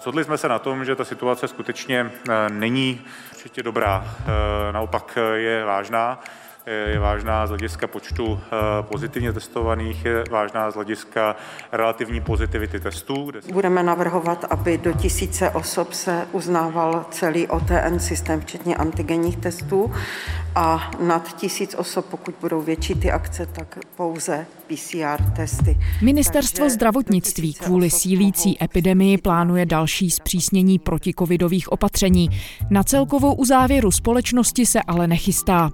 Shodli jsme se na tom, že ta situace skutečně není určitě dobrá, naopak je vážná je vážná z hlediska počtu pozitivně testovaných, je vážná z hlediska relativní pozitivity testů. Budeme navrhovat, aby do tisíce osob se uznával celý OTN systém, včetně antigenních testů a nad tisíc osob, pokud budou větší ty akce, tak pouze PCR testy. Ministerstvo Takže zdravotnictví kvůli sílící epidemii plánuje další zpřísnění protikovidových opatření. Na celkovou uzávěru společnosti se ale nechystá.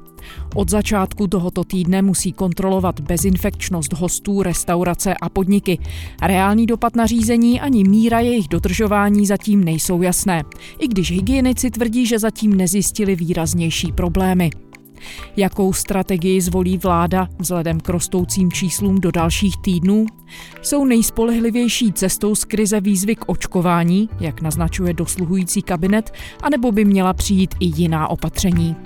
Od začátku tohoto týdne musí kontrolovat bezinfekčnost hostů, restaurace a podniky. Reálný dopad na řízení ani míra jejich dodržování zatím nejsou jasné, i když hygienici tvrdí, že zatím nezjistili výraznější problémy. Jakou strategii zvolí vláda vzhledem k rostoucím číslům do dalších týdnů? Jsou nejspolehlivější cestou z krize výzvy k očkování, jak naznačuje dosluhující kabinet, anebo by měla přijít i jiná opatření?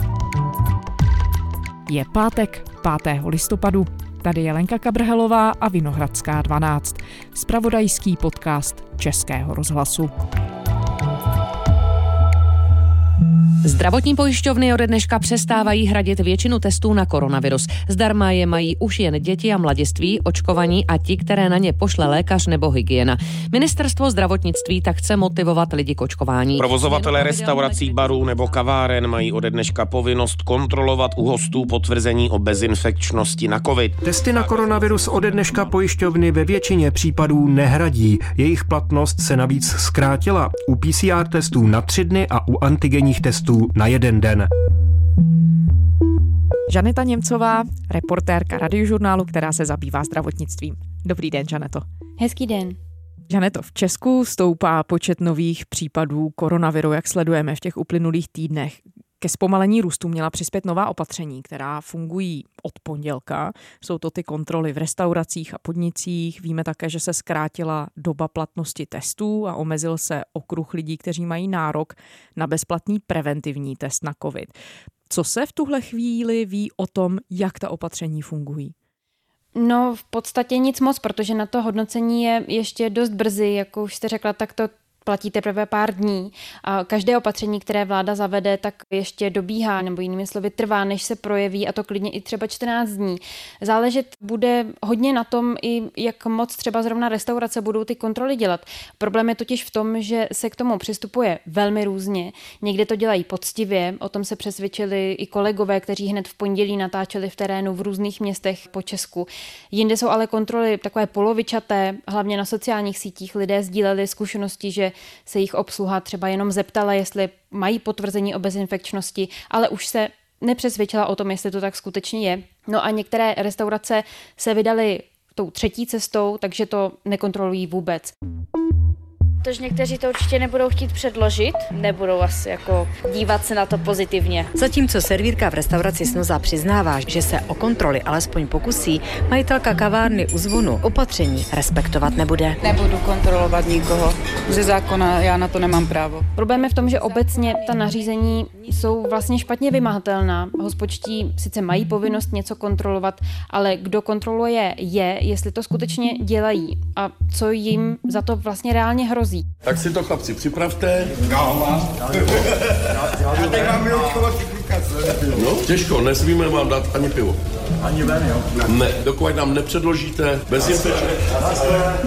Je pátek, 5. listopadu. Tady je Lenka Kabrhelová a Vinohradská 12. Spravodajský podcast Českého rozhlasu. Zdravotní pojišťovny ode dneška přestávají hradit většinu testů na koronavirus. Zdarma je mají už jen děti a mladiství, očkovaní a ti, které na ně pošle lékař nebo hygiena. Ministerstvo zdravotnictví tak chce motivovat lidi k očkování. Provozovatele restaurací, barů nebo kaváren mají ode dneška povinnost kontrolovat u hostů potvrzení o bezinfekčnosti na COVID. Testy na koronavirus ode dneška pojišťovny ve většině případů nehradí. Jejich platnost se navíc zkrátila. U PCR testů na tři dny a u antigenních testů testů na jeden den. Žaneta Němcová, reportérka radiožurnálu, která se zabývá zdravotnictvím. Dobrý den, Žaneto. Hezký den. Žaneto, v Česku stoupá počet nových případů koronaviru, jak sledujeme v těch uplynulých týdnech. Ke zpomalení růstu měla přispět nová opatření, která fungují od pondělka. Jsou to ty kontroly v restauracích a podnicích. Víme také, že se zkrátila doba platnosti testů a omezil se okruh lidí, kteří mají nárok na bezplatný preventivní test na COVID. Co se v tuhle chvíli ví o tom, jak ta opatření fungují? No, v podstatě nic moc, protože na to hodnocení je ještě dost brzy, jako už jste řekla, tak to platí teprve pár dní. A každé opatření, které vláda zavede, tak ještě dobíhá, nebo jinými slovy trvá, než se projeví, a to klidně i třeba 14 dní. Záležet bude hodně na tom, i jak moc třeba zrovna restaurace budou ty kontroly dělat. Problém je totiž v tom, že se k tomu přistupuje velmi různě. Někde to dělají poctivě, o tom se přesvědčili i kolegové, kteří hned v pondělí natáčeli v terénu v různých městech po Česku. Jinde jsou ale kontroly takové polovičaté, hlavně na sociálních sítích lidé sdíleli zkušenosti, že se jich obsluha třeba jenom zeptala, jestli mají potvrzení o bezinfekčnosti, ale už se nepřesvědčila o tom, jestli to tak skutečně je. No a některé restaurace se vydaly tou třetí cestou, takže to nekontrolují vůbec. Protože někteří to určitě nebudou chtít předložit, nebudou asi jako dívat se na to pozitivně. Zatímco servírka v restauraci Snoza přiznává, že se o kontroly alespoň pokusí, majitelka kavárny u zvonu opatření respektovat nebude. Nebudu kontrolovat nikoho. Ze zákona já na to nemám právo. Problém je v tom, že obecně ta nařízení jsou vlastně špatně vymahatelná. Hospočtí sice mají povinnost něco kontrolovat, ale kdo kontroluje je, jestli to skutečně dělají a co jim za to vlastně reálně hrozí hrozí. Tak si to chlapci připravte. Já mám. Já teď mám No, těžko, nesmíme vám dát ani pivo. Ani ven, jo? Ne, dokud nám nepředložíte bezinfekční.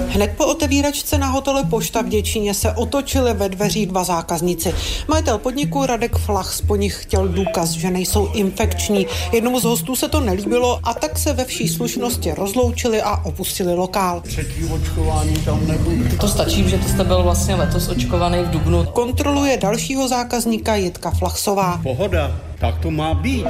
Hned po otevíračce na hotelu Pošta v Děčíně se otočili ve dveřích dva zákazníci. Majitel podniku Radek Flach po nich chtěl důkaz, že nejsou infekční. Jednomu z hostů se to nelíbilo a tak se ve vší slušnosti rozloučili a opustili lokál. Třetí očkování tam nebude. To stačí, že to jste byl vlastně letos očkovaný v Dubnu. Kontroluje dalšího zákazníka Jitka Flachsová. Pohoda. Tak to má být.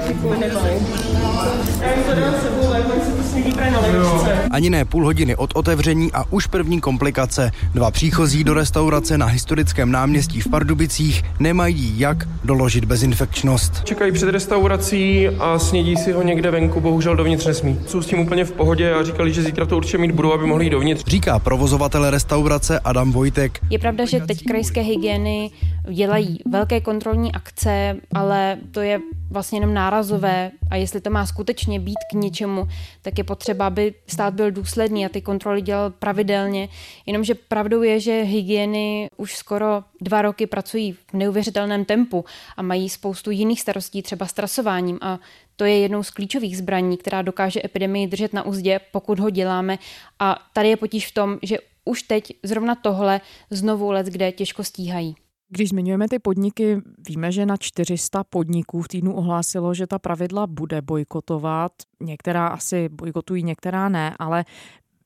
Ani ne půl hodiny od otevření a už první komplikace. Dva příchozí do restaurace na historickém náměstí v Pardubicích nemají jak doložit bezinfekčnost. Čekají před restaurací a snědí si ho někde venku, bohužel dovnitř nesmí. Jsou s tím úplně v pohodě a říkali, že zítra to určitě mít budou, aby mohli jít dovnitř. Říká provozovatel restaurace Adam Vojtek. Je pravda, že teď krajské hygieny dělají velké kontrolní akce, ale to je vlastně jenom nárazové a jestli to má skutečně být k něčemu, tak je potřeba, aby stát byl důsledný a ty kontroly dělal pravidelně. Jenomže pravdou je, že hygieny už skoro dva roky pracují v neuvěřitelném tempu a mají spoustu jiných starostí, třeba strasováním a to je jednou z klíčových zbraní, která dokáže epidemii držet na úzdě, pokud ho děláme. A tady je potíž v tom, že už teď zrovna tohle znovu let, kde těžko stíhají. Když zmiňujeme ty podniky, víme, že na 400 podniků v týdnu ohlásilo, že ta pravidla bude bojkotovat. Některá asi bojkotují, některá ne, ale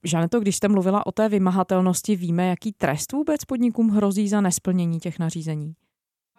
Žaneto, když jste mluvila o té vymahatelnosti, víme, jaký trest vůbec podnikům hrozí za nesplnění těch nařízení?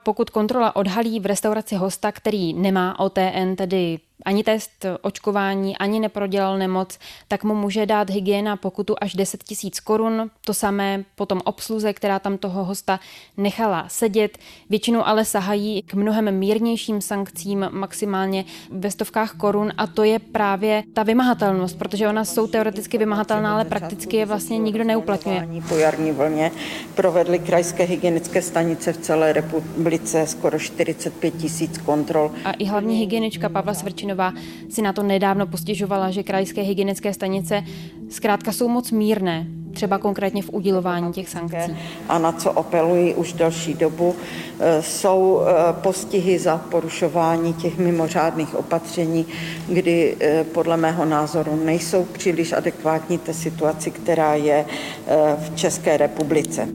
Pokud kontrola odhalí v restauraci hosta, který nemá OTN, tedy ani test očkování, ani neprodělal nemoc, tak mu může dát hygiena pokutu až 10 tisíc korun. To samé potom obsluze, která tam toho hosta nechala sedět. Většinou ale sahají k mnohem mírnějším sankcím, maximálně ve stovkách korun a to je právě ta vymahatelnost, protože ona jsou teoreticky vymahatelná, ale prakticky je vlastně nikdo neuplatňuje. Po jarní vlně provedly krajské hygienické stanice v celé republice skoro 45 tisíc kontrol. A i hlavní hygienička Pavla Svrčina Martinová si na to nedávno postěžovala, že krajské hygienické stanice zkrátka jsou moc mírné, třeba konkrétně v udělování těch sankcí. A na co apelují už další dobu, e, jsou e, postihy za porušování těch mimořádných opatření, kdy e, podle mého názoru nejsou příliš adekvátní té situaci, která je v České republice.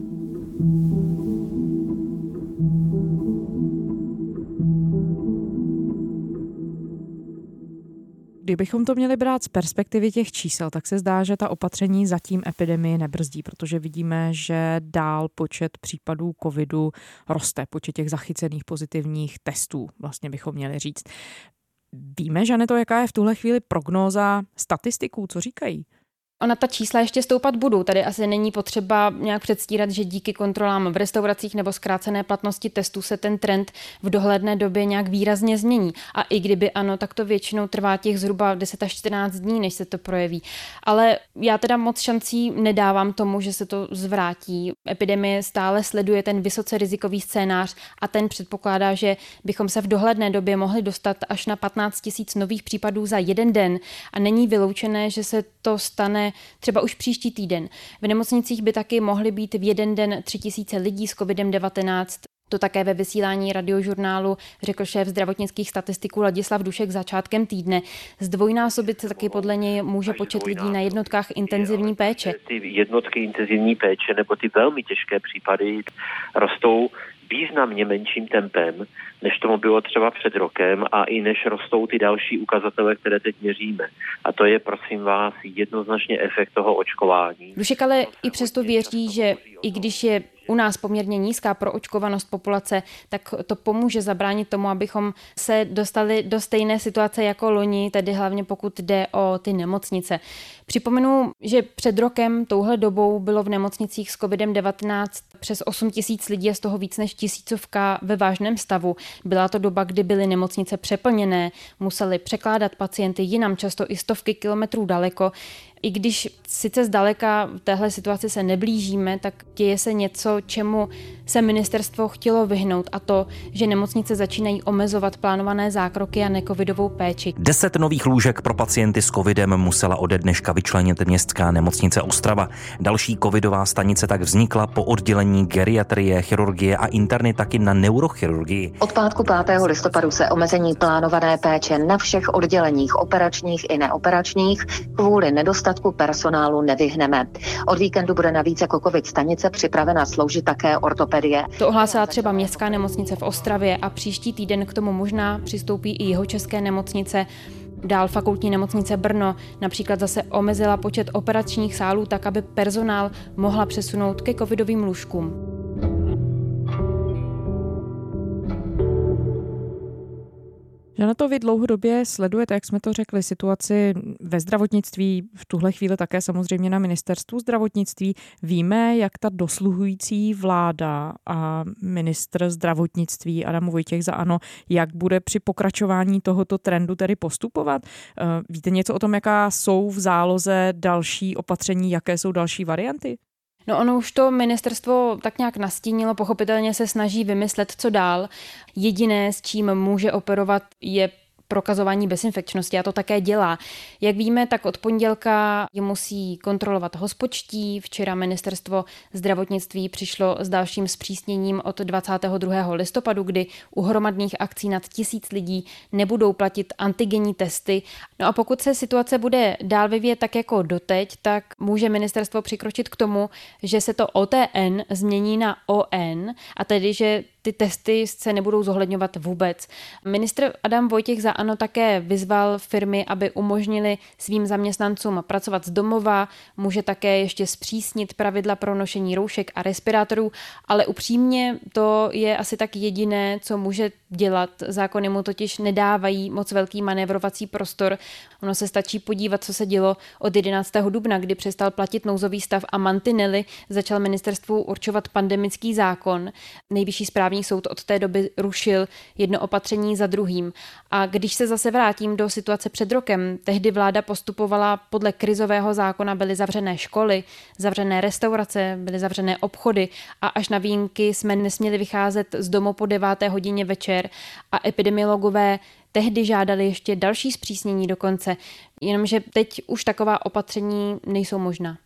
Kdybychom to měli brát z perspektivy těch čísel, tak se zdá, že ta opatření zatím epidemii nebrzdí, protože vidíme, že dál počet případů covidu roste, počet těch zachycených pozitivních testů, vlastně bychom měli říct. Víme, že to, jaká je v tuhle chvíli prognóza statistiků, co říkají? Ona ta čísla ještě stoupat budou. Tady asi není potřeba nějak předstírat, že díky kontrolám v restauracích nebo zkrácené platnosti testů se ten trend v dohledné době nějak výrazně změní. A i kdyby ano, tak to většinou trvá těch zhruba 10 až 14 dní, než se to projeví. Ale já teda moc šancí nedávám tomu, že se to zvrátí. Epidemie stále sleduje ten vysoce rizikový scénář a ten předpokládá, že bychom se v dohledné době mohli dostat až na 15 tisíc nových případů za jeden den a není vyloučené, že se to stane třeba už příští týden. V nemocnicích by taky mohly být v jeden den 3000 lidí s COVID-19. To také ve vysílání radiožurnálu řekl šéf zdravotnických statistiků Ladislav Dušek začátkem týdne. Zdvojnásobit se taky podle něj může počet lidí na jednotkách intenzivní péče. Ty jednotky intenzivní péče nebo ty velmi těžké případy rostou významně menším tempem, než tomu bylo třeba před rokem a i než rostou ty další ukazatele, které teď měříme. A to je, prosím vás, jednoznačně efekt toho očkování. Dušek ale i přesto věří, že i když je u nás poměrně nízká proočkovanost populace, tak to pomůže zabránit tomu, abychom se dostali do stejné situace jako loni, tedy hlavně pokud jde o ty nemocnice. Připomenu, že před rokem touhle dobou bylo v nemocnicích s COVID-19 přes 8 tisíc lidí a z toho víc než tisícovka ve vážném stavu. Byla to doba, kdy byly nemocnice přeplněné, museli překládat pacienty jinam, často i stovky kilometrů daleko i když sice zdaleka v téhle situaci se neblížíme, tak děje se něco, čemu se ministerstvo chtělo vyhnout a to, že nemocnice začínají omezovat plánované zákroky a necovidovou péči. Deset nových lůžek pro pacienty s covidem musela ode dneška vyčlenit městská nemocnice Ostrava. Další covidová stanice tak vznikla po oddělení geriatrie, chirurgie a interny taky na neurochirurgii. Od pátku 5. listopadu se omezení plánované péče na všech odděleních operačních i neoperačních kvůli nedostatku personálu nevyhneme. Od víkendu bude navíc jako covid stanice připravena sloužit také ortopedie. To ohlásila třeba městská nemocnice v Ostravě a příští týden k tomu možná přistoupí i jeho české nemocnice. Dál fakultní nemocnice Brno například zase omezila počet operačních sálů tak, aby personál mohla přesunout ke covidovým lůžkům. Že na to vy dlouhodobě sledujete, jak jsme to řekli, situaci ve zdravotnictví, v tuhle chvíli také samozřejmě na ministerstvu zdravotnictví. Víme, jak ta dosluhující vláda a ministr zdravotnictví Adam Vojtěch za ANO, jak bude při pokračování tohoto trendu tedy postupovat? Eh, víte něco o tom, jaká jsou v záloze další opatření, jaké jsou další varianty? No ono už to ministerstvo tak nějak nastínilo, pochopitelně se snaží vymyslet, co dál. Jediné, s čím může operovat, je prokazování bezinfekčnosti a to také dělá. Jak víme, tak od pondělka je musí kontrolovat hospočtí. Včera ministerstvo zdravotnictví přišlo s dalším zpřísněním od 22. listopadu, kdy u hromadných akcí nad tisíc lidí nebudou platit antigenní testy. No a pokud se situace bude dál vyvíjet tak jako doteď, tak může ministerstvo přikročit k tomu, že se to OTN změní na ON a tedy, že ty testy se nebudou zohledňovat vůbec. Ministr Adam Vojtěch za ANO také vyzval firmy, aby umožnili svým zaměstnancům pracovat z domova, může také ještě zpřísnit pravidla pro nošení roušek a respirátorů, ale upřímně to je asi tak jediné, co může dělat. Zákony mu totiž nedávají moc velký manévrovací prostor. Ono se stačí podívat, co se dělo od 11. dubna, kdy přestal platit nouzový stav a mantinely začal ministerstvu určovat pandemický zákon. Nejvyšší správní soud od té doby rušil jedno opatření za druhým. A když se zase vrátím do situace před rokem, tehdy vláda postupovala podle krizového zákona, byly zavřené školy, zavřené restaurace, byly zavřené obchody a až na výjimky jsme nesměli vycházet z domu po 9. hodině večer a epidemiologové tehdy žádali ještě další zpřísnění dokonce, jenomže teď už taková opatření nejsou možná.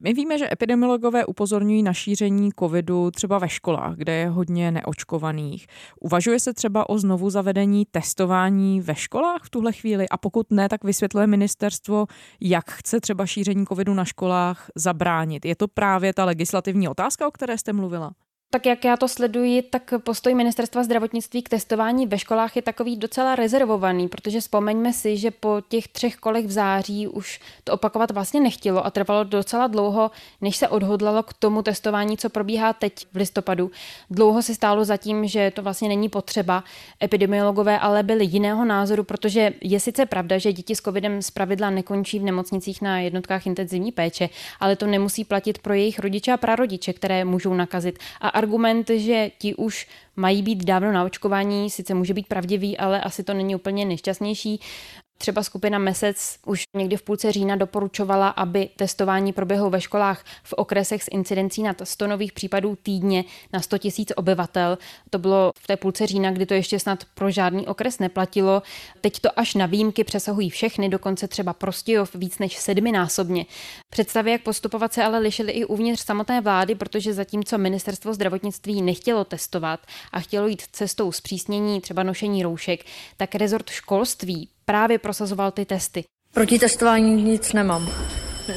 My víme, že epidemiologové upozorňují na šíření covidu třeba ve školách, kde je hodně neočkovaných. Uvažuje se třeba o znovu zavedení testování ve školách v tuhle chvíli a pokud ne, tak vysvětluje ministerstvo, jak chce třeba šíření covidu na školách zabránit. Je to právě ta legislativní otázka, o které jste mluvila? Tak jak já to sleduji, tak postoj ministerstva zdravotnictví k testování ve školách je takový docela rezervovaný, protože vzpomeňme si, že po těch třech kolech v září už to opakovat vlastně nechtělo a trvalo docela dlouho, než se odhodlalo k tomu testování, co probíhá teď v listopadu. Dlouho si stálo zatím, že to vlastně není potřeba. Epidemiologové ale byli jiného názoru, protože je sice pravda, že děti s covidem zpravidla nekončí v nemocnicích na jednotkách intenzivní péče, ale to nemusí platit pro jejich rodiče a prarodiče, které můžou nakazit. A argument, že ti už mají být dávno na očkování, sice může být pravdivý, ale asi to není úplně nejšťastnější. Třeba skupina Mesec už někdy v půlce října doporučovala, aby testování proběhlo ve školách v okresech s incidencí nad 100 nových případů týdně na 100 tisíc obyvatel. To bylo v té půlce října, kdy to ještě snad pro žádný okres neplatilo. Teď to až na výjimky přesahují všechny, dokonce třeba Prostějov víc než sedminásobně. Představy, jak postupovat, se ale lišily i uvnitř samotné vlády, protože zatímco ministerstvo zdravotnictví nechtělo testovat a chtělo jít cestou zpřísnění třeba nošení roušek, tak rezort školství právě prosazoval ty testy. Proti testování nic nemám.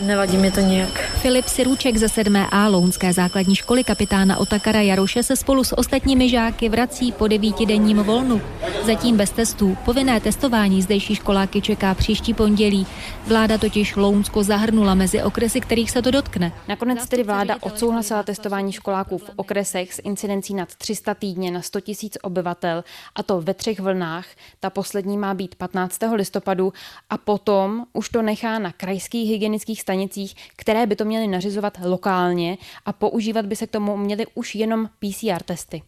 Nevadí mi to nějak. Filip Sirůček ze 7A Lounské základní školy kapitána Otakara Jaroše se spolu s ostatními žáky vrací po devítidenním volnu. Zatím bez testů. Povinné testování zdejší školáky čeká příští pondělí. Vláda totiž Lounsko zahrnula mezi okresy, kterých se to dotkne. Nakonec tedy vláda odsouhlasila testování školáků v okresech s incidencí nad 300 týdně na 100 000 obyvatel, a to ve třech vlnách. Ta poslední má být 15. listopadu a potom už to nechá na krajských hygienických stanicích, které by to měly nařizovat lokálně a používat by se k tomu měly už jenom PCR testy.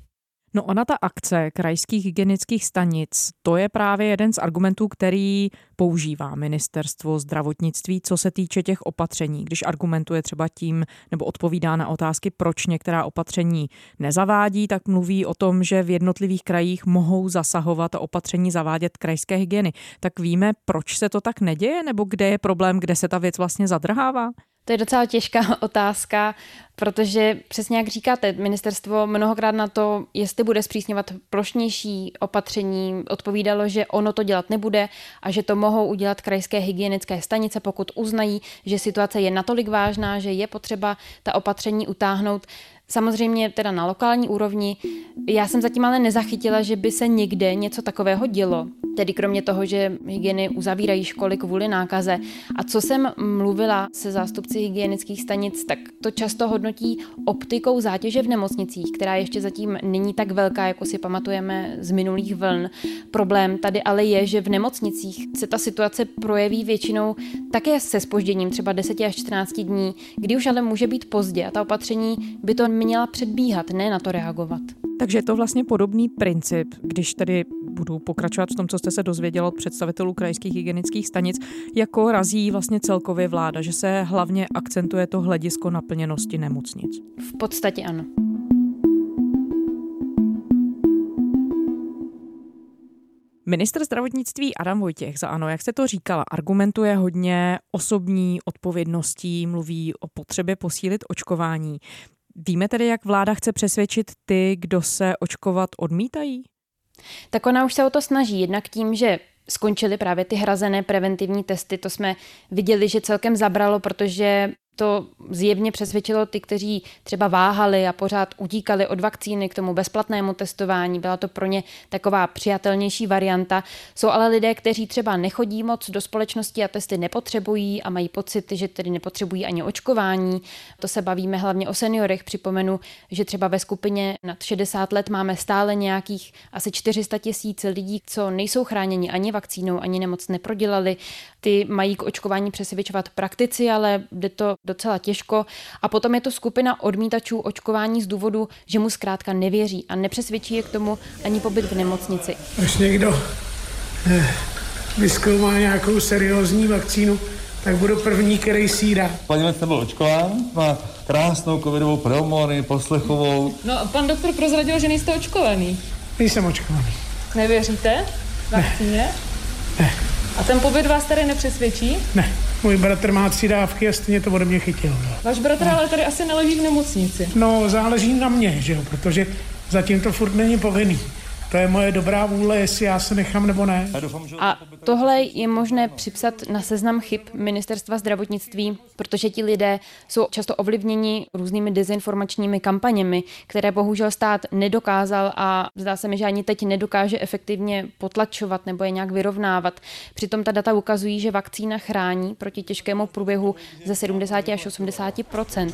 No ona ta akce krajských hygienických stanic, to je právě jeden z argumentů, který používá ministerstvo zdravotnictví, co se týče těch opatření. Když argumentuje třeba tím nebo odpovídá na otázky, proč některá opatření nezavádí, tak mluví o tom, že v jednotlivých krajích mohou zasahovat a opatření zavádět krajské hygieny. Tak víme, proč se to tak neděje, nebo kde je problém, kde se ta věc vlastně zadrhává? To je docela těžká otázka, protože přesně jak říkáte, ministerstvo mnohokrát na to, jestli bude zpřísňovat plošnější opatření, odpovídalo, že ono to dělat nebude a že to mohou udělat krajské hygienické stanice, pokud uznají, že situace je natolik vážná, že je potřeba ta opatření utáhnout. Samozřejmě teda na lokální úrovni. Já jsem zatím ale nezachytila, že by se někde něco takového dělo. Tedy kromě toho, že hygieny uzavírají školy kvůli nákaze. A co jsem mluvila se zástupci hygienických stanic, tak to často hodnotí optikou zátěže v nemocnicích, která ještě zatím není tak velká, jako si pamatujeme z minulých vln. Problém tady ale je, že v nemocnicích se ta situace projeví většinou také se spožděním, třeba 10 až 14 dní, kdy už ale může být pozdě a ta opatření by to měla předbíhat, ne na to reagovat. Takže je to vlastně podobný princip, když tedy budu pokračovat v tom, co jste se dozvěděl od představitelů krajských hygienických stanic, jako razí vlastně celkově vláda, že se hlavně akcentuje to hledisko naplněnosti nemocnic. V podstatě ano. Minister zdravotnictví Adam Vojtěch za ANO, jak jste to říkala, argumentuje hodně osobní odpovědností, mluví o potřebě posílit očkování. Víme tedy, jak vláda chce přesvědčit ty, kdo se očkovat odmítají? Tak ona už se o to snaží, jednak tím, že skončily právě ty hrazené preventivní testy. To jsme viděli, že celkem zabralo, protože to zjevně přesvědčilo ty, kteří třeba váhali a pořád utíkali od vakcíny k tomu bezplatnému testování. Byla to pro ně taková přijatelnější varianta. Jsou ale lidé, kteří třeba nechodí moc do společnosti a testy nepotřebují a mají pocit, že tedy nepotřebují ani očkování. To se bavíme hlavně o seniorech. Připomenu, že třeba ve skupině nad 60 let máme stále nějakých asi 400 tisíc lidí, co nejsou chráněni ani vakcínou, ani nemoc neprodělali. Ty mají k očkování přesvědčovat praktici, ale jde to docela těžko. A potom je to skupina odmítačů očkování z důvodu, že mu zkrátka nevěří a nepřesvědčí je k tomu ani pobyt v nemocnici. Až někdo eh, vyzkoumá nějakou seriózní vakcínu, tak budu první, který si dá. Paní Lec byl očkován, má krásnou covidovou pneumonii, poslechovou. No a pan doktor prozradil, že nejste očkovaný. Nejsem očkovaný. Nevěříte vakcíně? Ne. ne. A ten pobyt vás tady nepřesvědčí? Ne. Můj bratr má tři dávky a stejně to ode mě chytil. Váš bratr ale tady asi neleží v nemocnici. No, záleží na mě, že jo, protože zatím to furt není povinný. To je moje dobrá vůle, jestli já se nechám nebo ne. A tohle je možné připsat na seznam chyb ministerstva zdravotnictví, protože ti lidé jsou často ovlivněni různými dezinformačními kampaněmi, které bohužel stát nedokázal a zdá se mi, že ani teď nedokáže efektivně potlačovat nebo je nějak vyrovnávat. Přitom ta data ukazují, že vakcína chrání proti těžkému průběhu ze 70 až 80%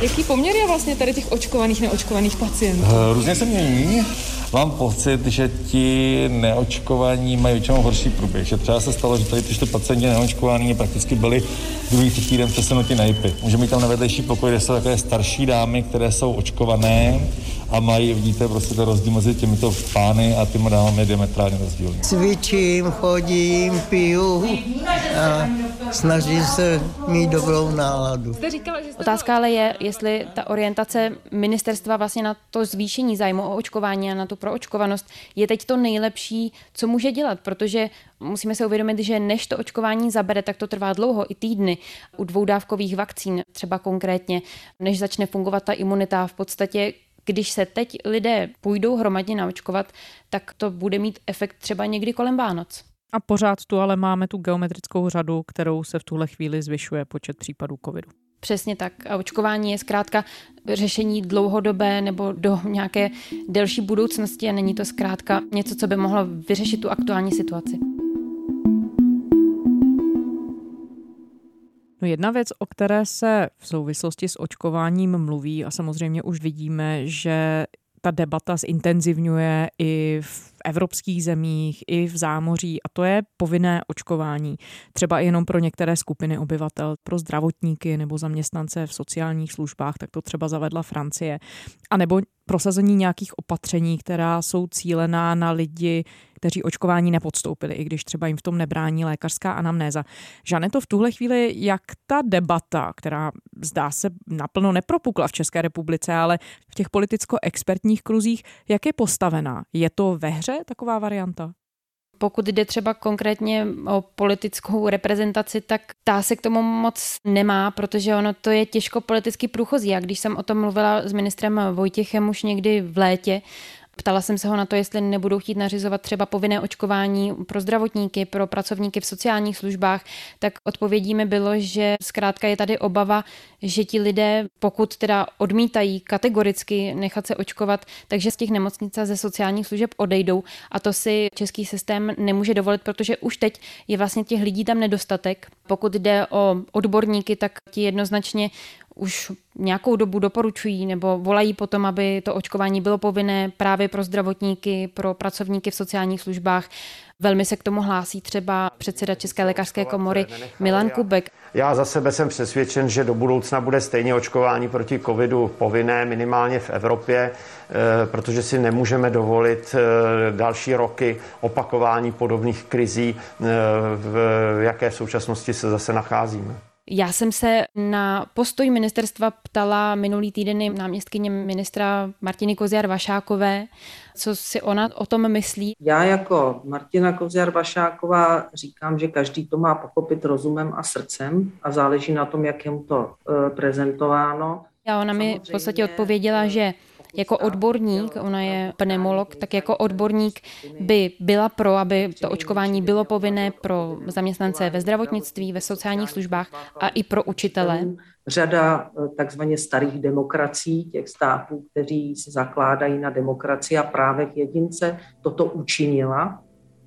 Jaký poměr je vlastně tady těch očkovaných, neočkovaných pacientů? Eh, různě se mění. Mám pocit, že ti neočkovaní mají většinou horší průběh. Že třeba se stalo, že tady ty pacienti neočkovaní prakticky byli druhý, třetí den přesunutí na JIPy. Může mít tam na vedlejší pokoj, kde jsou takové starší dámy, které jsou očkované a mají, vidíte, prostě to rozdíl mezi těmito pány a těmi dámami je diametrálně rozdílný. Cvičím, chodím, piju a snažím se mít dobrou náladu. Otázka ale je, jestli ta orientace ministerstva vlastně na to zvýšení zájmu o očkování a na tu proočkovanost je teď to nejlepší, co může dělat, protože musíme se uvědomit, že než to očkování zabere, tak to trvá dlouho, i týdny. U dvoudávkových vakcín třeba konkrétně, než začne fungovat ta imunita, v podstatě když se teď lidé půjdou hromadně naočkovat, tak to bude mít efekt třeba někdy kolem Vánoc. A pořád tu ale máme tu geometrickou řadu, kterou se v tuhle chvíli zvyšuje počet případů covidu. Přesně tak. A očkování je zkrátka řešení dlouhodobé nebo do nějaké delší budoucnosti a není to zkrátka něco, co by mohlo vyřešit tu aktuální situaci. No jedna věc, o které se v souvislosti s očkováním mluví a samozřejmě už vidíme, že ta debata zintenzivňuje i v evropských zemích, i v zámoří a to je povinné očkování. Třeba jenom pro některé skupiny obyvatel, pro zdravotníky nebo zaměstnance v sociálních službách, tak to třeba zavedla Francie. A nebo prosazení nějakých opatření, která jsou cílená na lidi, kteří očkování nepodstoupili, i když třeba jim v tom nebrání lékařská anamnéza. Žane, to v tuhle chvíli, jak ta debata, která zdá se naplno nepropukla v České republice, ale v těch politicko-expertních kruzích, jak je postavená? Je to ve hře taková varianta? Pokud jde třeba konkrétně o politickou reprezentaci, tak ta se k tomu moc nemá, protože ono to je těžko politicky průchozí. A když jsem o tom mluvila s ministrem Vojtěchem už někdy v létě, Ptala jsem se ho na to, jestli nebudou chtít nařizovat třeba povinné očkování pro zdravotníky, pro pracovníky v sociálních službách, tak odpovědí mi bylo, že zkrátka je tady obava, že ti lidé, pokud teda odmítají kategoricky nechat se očkovat, takže z těch nemocnic a ze sociálních služeb odejdou a to si český systém nemůže dovolit, protože už teď je vlastně těch lidí tam nedostatek. Pokud jde o odborníky, tak ti jednoznačně už nějakou dobu doporučují nebo volají potom, aby to očkování bylo povinné právě pro zdravotníky, pro pracovníky v sociálních službách. Velmi se k tomu hlásí třeba předseda České lékařské komory Milan Kubek. Já za sebe jsem přesvědčen, že do budoucna bude stejně očkování proti covidu povinné, minimálně v Evropě, eh, protože si nemůžeme dovolit eh, další roky opakování podobných krizí, eh, v jaké v současnosti se zase nacházíme. Já jsem se na postoj ministerstva ptala minulý týden náměstkyně ministra Martiny Koziar Vašákové, co si ona o tom myslí. Já jako Martina Koziar Vašáková říkám, že každý to má pochopit rozumem a srdcem a záleží na tom, jak je mu to uh, prezentováno. A ona mi v podstatě odpověděla, že jako odborník, ona je pneumolog, tak jako odborník by byla pro, aby to očkování bylo povinné pro zaměstnance ve zdravotnictví, ve sociálních službách a i pro učitele. Řada eh, takzvaně starých demokracií, těch států, kteří se zakládají na demokracii a právech jedince, toto učinila,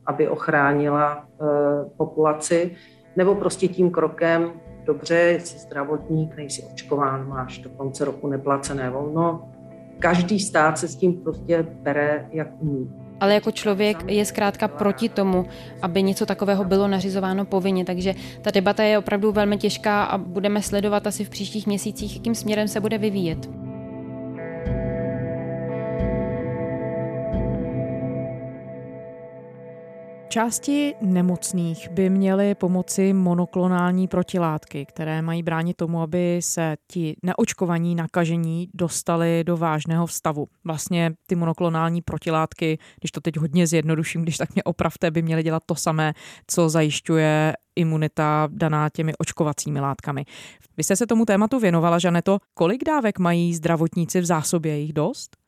aby ochránila eh, populaci, nebo prostě tím krokem dobře, jsi zdravotník, nejsi očkován, máš do konce roku neplacené volno, každý stát se s tím prostě bere, jak umí. Ale jako člověk je zkrátka proti tomu, aby něco takového bylo nařizováno povinně. Takže ta debata je opravdu velmi těžká a budeme sledovat asi v příštích měsících, jakým směrem se bude vyvíjet. Části nemocných by měly pomoci monoklonální protilátky, které mají bránit tomu, aby se ti neočkovaní nakažení dostali do vážného stavu. Vlastně ty monoklonální protilátky, když to teď hodně zjednoduším, když tak mě opravte, by měly dělat to samé, co zajišťuje imunita daná těmi očkovacími látkami. Vy jste se tomu tématu věnovala, Žaneto. Kolik dávek mají zdravotníci v zásobě? Jich dost?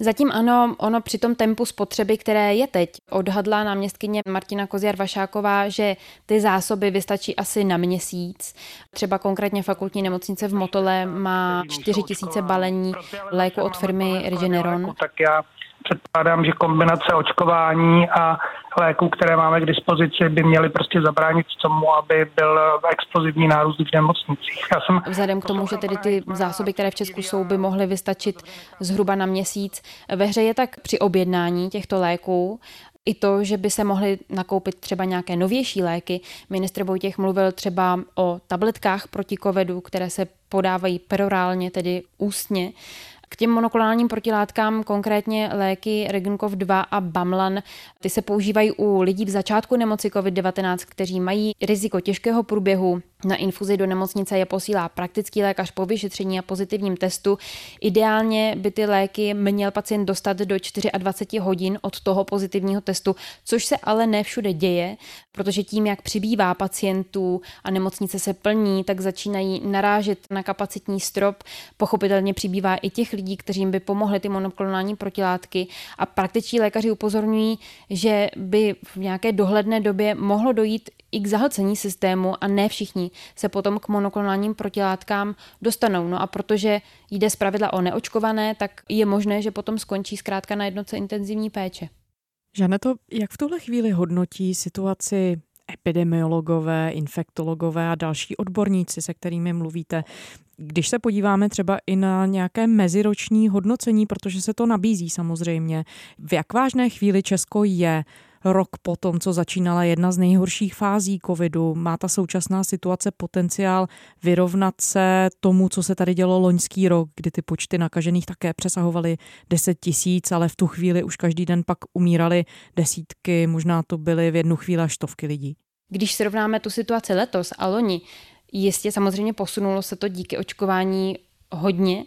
Zatím ano, ono při tom tempu spotřeby, které je teď, odhadla náměstkyně Martina Koziar-Vašáková, že ty zásoby vystačí asi na měsíc. Třeba konkrétně fakultní nemocnice v Motole má 4 000 balení léku od firmy Regeneron. Tak já předpokládám, že kombinace očkování a léků, které máme k dispozici, by měly prostě zabránit tomu, aby byl explozivní nárůst v nemocnicích. Já jsem... Vzhledem k tomu, že tedy ty zásoby, které v Česku jsou, by mohly vystačit zhruba na měsíc. Ve hře je tak při objednání těchto léků i to, že by se mohly nakoupit třeba nějaké novější léky. Ministr Vojtěch mluvil třeba o tabletkách proti covidu, které se podávají perorálně, tedy ústně. K těm monoklonálním protilátkám, konkrétně léky Regenkov 2 a Bamlan, ty se používají u lidí v začátku nemoci COVID-19, kteří mají riziko těžkého průběhu. Na infuzi do nemocnice je posílá praktický lékař po vyšetření a pozitivním testu. Ideálně by ty léky měl pacient dostat do 24 hodin od toho pozitivního testu, což se ale ne všude děje, protože tím, jak přibývá pacientů a nemocnice se plní, tak začínají narážet na kapacitní strop. Pochopitelně přibývá i těch lidí, kterým by pomohly ty monoklonální protilátky a praktičtí lékaři upozorňují, že by v nějaké dohledné době mohlo dojít i k zahlcení systému a ne všichni se potom k monoklonálním protilátkám dostanou. No a protože jde zpravidla o neočkované, tak je možné, že potom skončí zkrátka na jednotce intenzivní péče. Žaneto, jak v tuhle chvíli hodnotí situaci epidemiologové, infektologové a další odborníci, se kterými mluvíte. Když se podíváme třeba i na nějaké meziroční hodnocení, protože se to nabízí samozřejmě, v jak vážné chvíli Česko je rok po tom, co začínala jedna z nejhorších fází covidu, má ta současná situace potenciál vyrovnat se tomu, co se tady dělo loňský rok, kdy ty počty nakažených také přesahovaly 10 tisíc, ale v tu chvíli už každý den pak umírali desítky, možná to byly v jednu chvíli až stovky lidí. Když srovnáme tu situaci letos a loni, jistě samozřejmě posunulo se to díky očkování hodně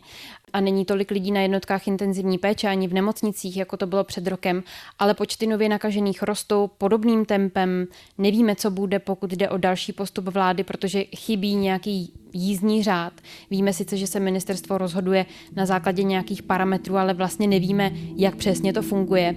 a není tolik lidí na jednotkách intenzivní péče ani v nemocnicích, jako to bylo před rokem, ale počty nově nakažených rostou podobným tempem. Nevíme, co bude, pokud jde o další postup vlády, protože chybí nějaký jízdní řád. Víme sice, že se ministerstvo rozhoduje na základě nějakých parametrů, ale vlastně nevíme, jak přesně to funguje.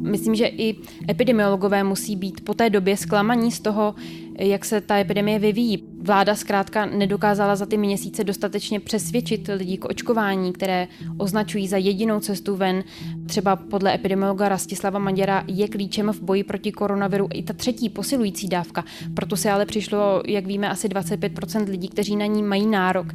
Myslím, že i epidemiologové musí být po té době zklamaní z toho, jak se ta epidemie vyvíjí. vláda zkrátka nedokázala za ty měsíce dostatečně přesvědčit lidi k očkování, které označují za jedinou cestu ven. Třeba podle epidemiologa Rastislava Maděra je klíčem v boji proti koronaviru i ta třetí posilující dávka. Proto se ale přišlo, jak víme, asi 25% lidí, kteří na ní mají nárok.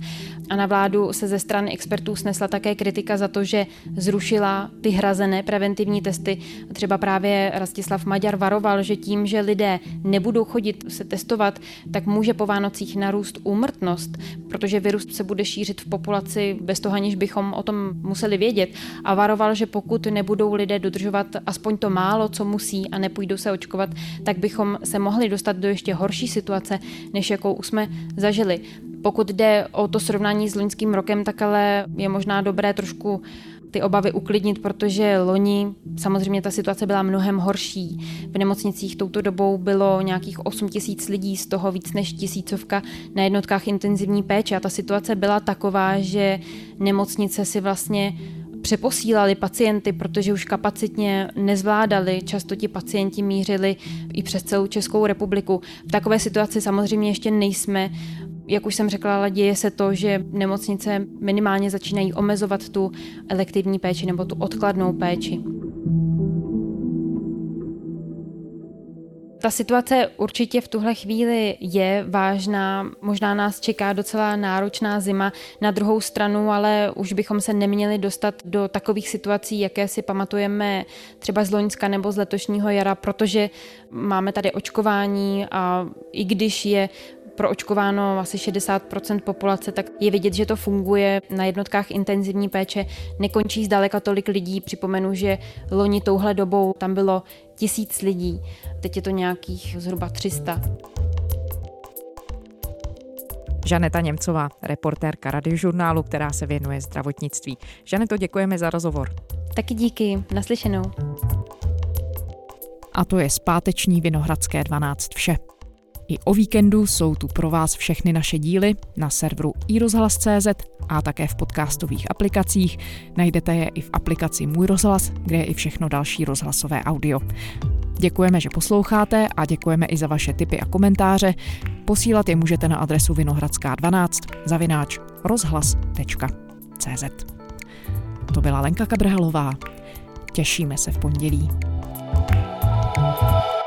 A na vládu se ze strany expertů snesla také kritika za to, že zrušila ty hrazené preventivní testy. Třeba právě Rastislav Maďar varoval, že tím, že lidé nebudou chodit se testovat, tak může po Vánocích narůst úmrtnost, protože virus se bude šířit v populaci bez toho, aniž bychom o tom museli vědět. A varoval, že pokud nebudou lidé dodržovat aspoň to málo, co musí a nepůjdou se očkovat, tak bychom se mohli dostat do ještě horší situace, než jakou už jsme zažili. Pokud jde o to srovnání s loňským rokem, tak ale je možná dobré trošku ty obavy uklidnit, protože loni samozřejmě ta situace byla mnohem horší. V nemocnicích touto dobou bylo nějakých 8 tisíc lidí, z toho víc než tisícovka na jednotkách intenzivní péče a ta situace byla taková, že nemocnice si vlastně přeposílali pacienty, protože už kapacitně nezvládali. Často ti pacienti mířili i přes celou Českou republiku. V takové situaci samozřejmě ještě nejsme. Jak už jsem řekla, ale děje se to, že nemocnice minimálně začínají omezovat tu elektivní péči nebo tu odkladnou péči. Ta situace určitě v tuhle chvíli je vážná, možná nás čeká docela náročná zima. Na druhou stranu ale už bychom se neměli dostat do takových situací, jaké si pamatujeme třeba z Loňska nebo z letošního jara, protože máme tady očkování a i když je proočkováno asi 60% populace, tak je vidět, že to funguje na jednotkách intenzivní péče. Nekončí zdaleka tolik lidí. Připomenu, že loni touhle dobou tam bylo tisíc lidí, teď je to nějakých zhruba 300. Žaneta Němcová, reportérka radiožurnálu, která se věnuje zdravotnictví. Žaneto, děkujeme za rozhovor. Taky díky, naslyšenou. A to je zpáteční Vinohradské 12 vše. I o víkendu jsou tu pro vás všechny naše díly na serveru iRozhlas.cz a také v podcastových aplikacích. Najdete je i v aplikaci Můj rozhlas, kde je i všechno další rozhlasové audio. Děkujeme, že posloucháte a děkujeme i za vaše tipy a komentáře. Posílat je můžete na adresu vinohradská12 zavináč rozhlas.cz To byla Lenka Kabrhalová. Těšíme se v pondělí. thank you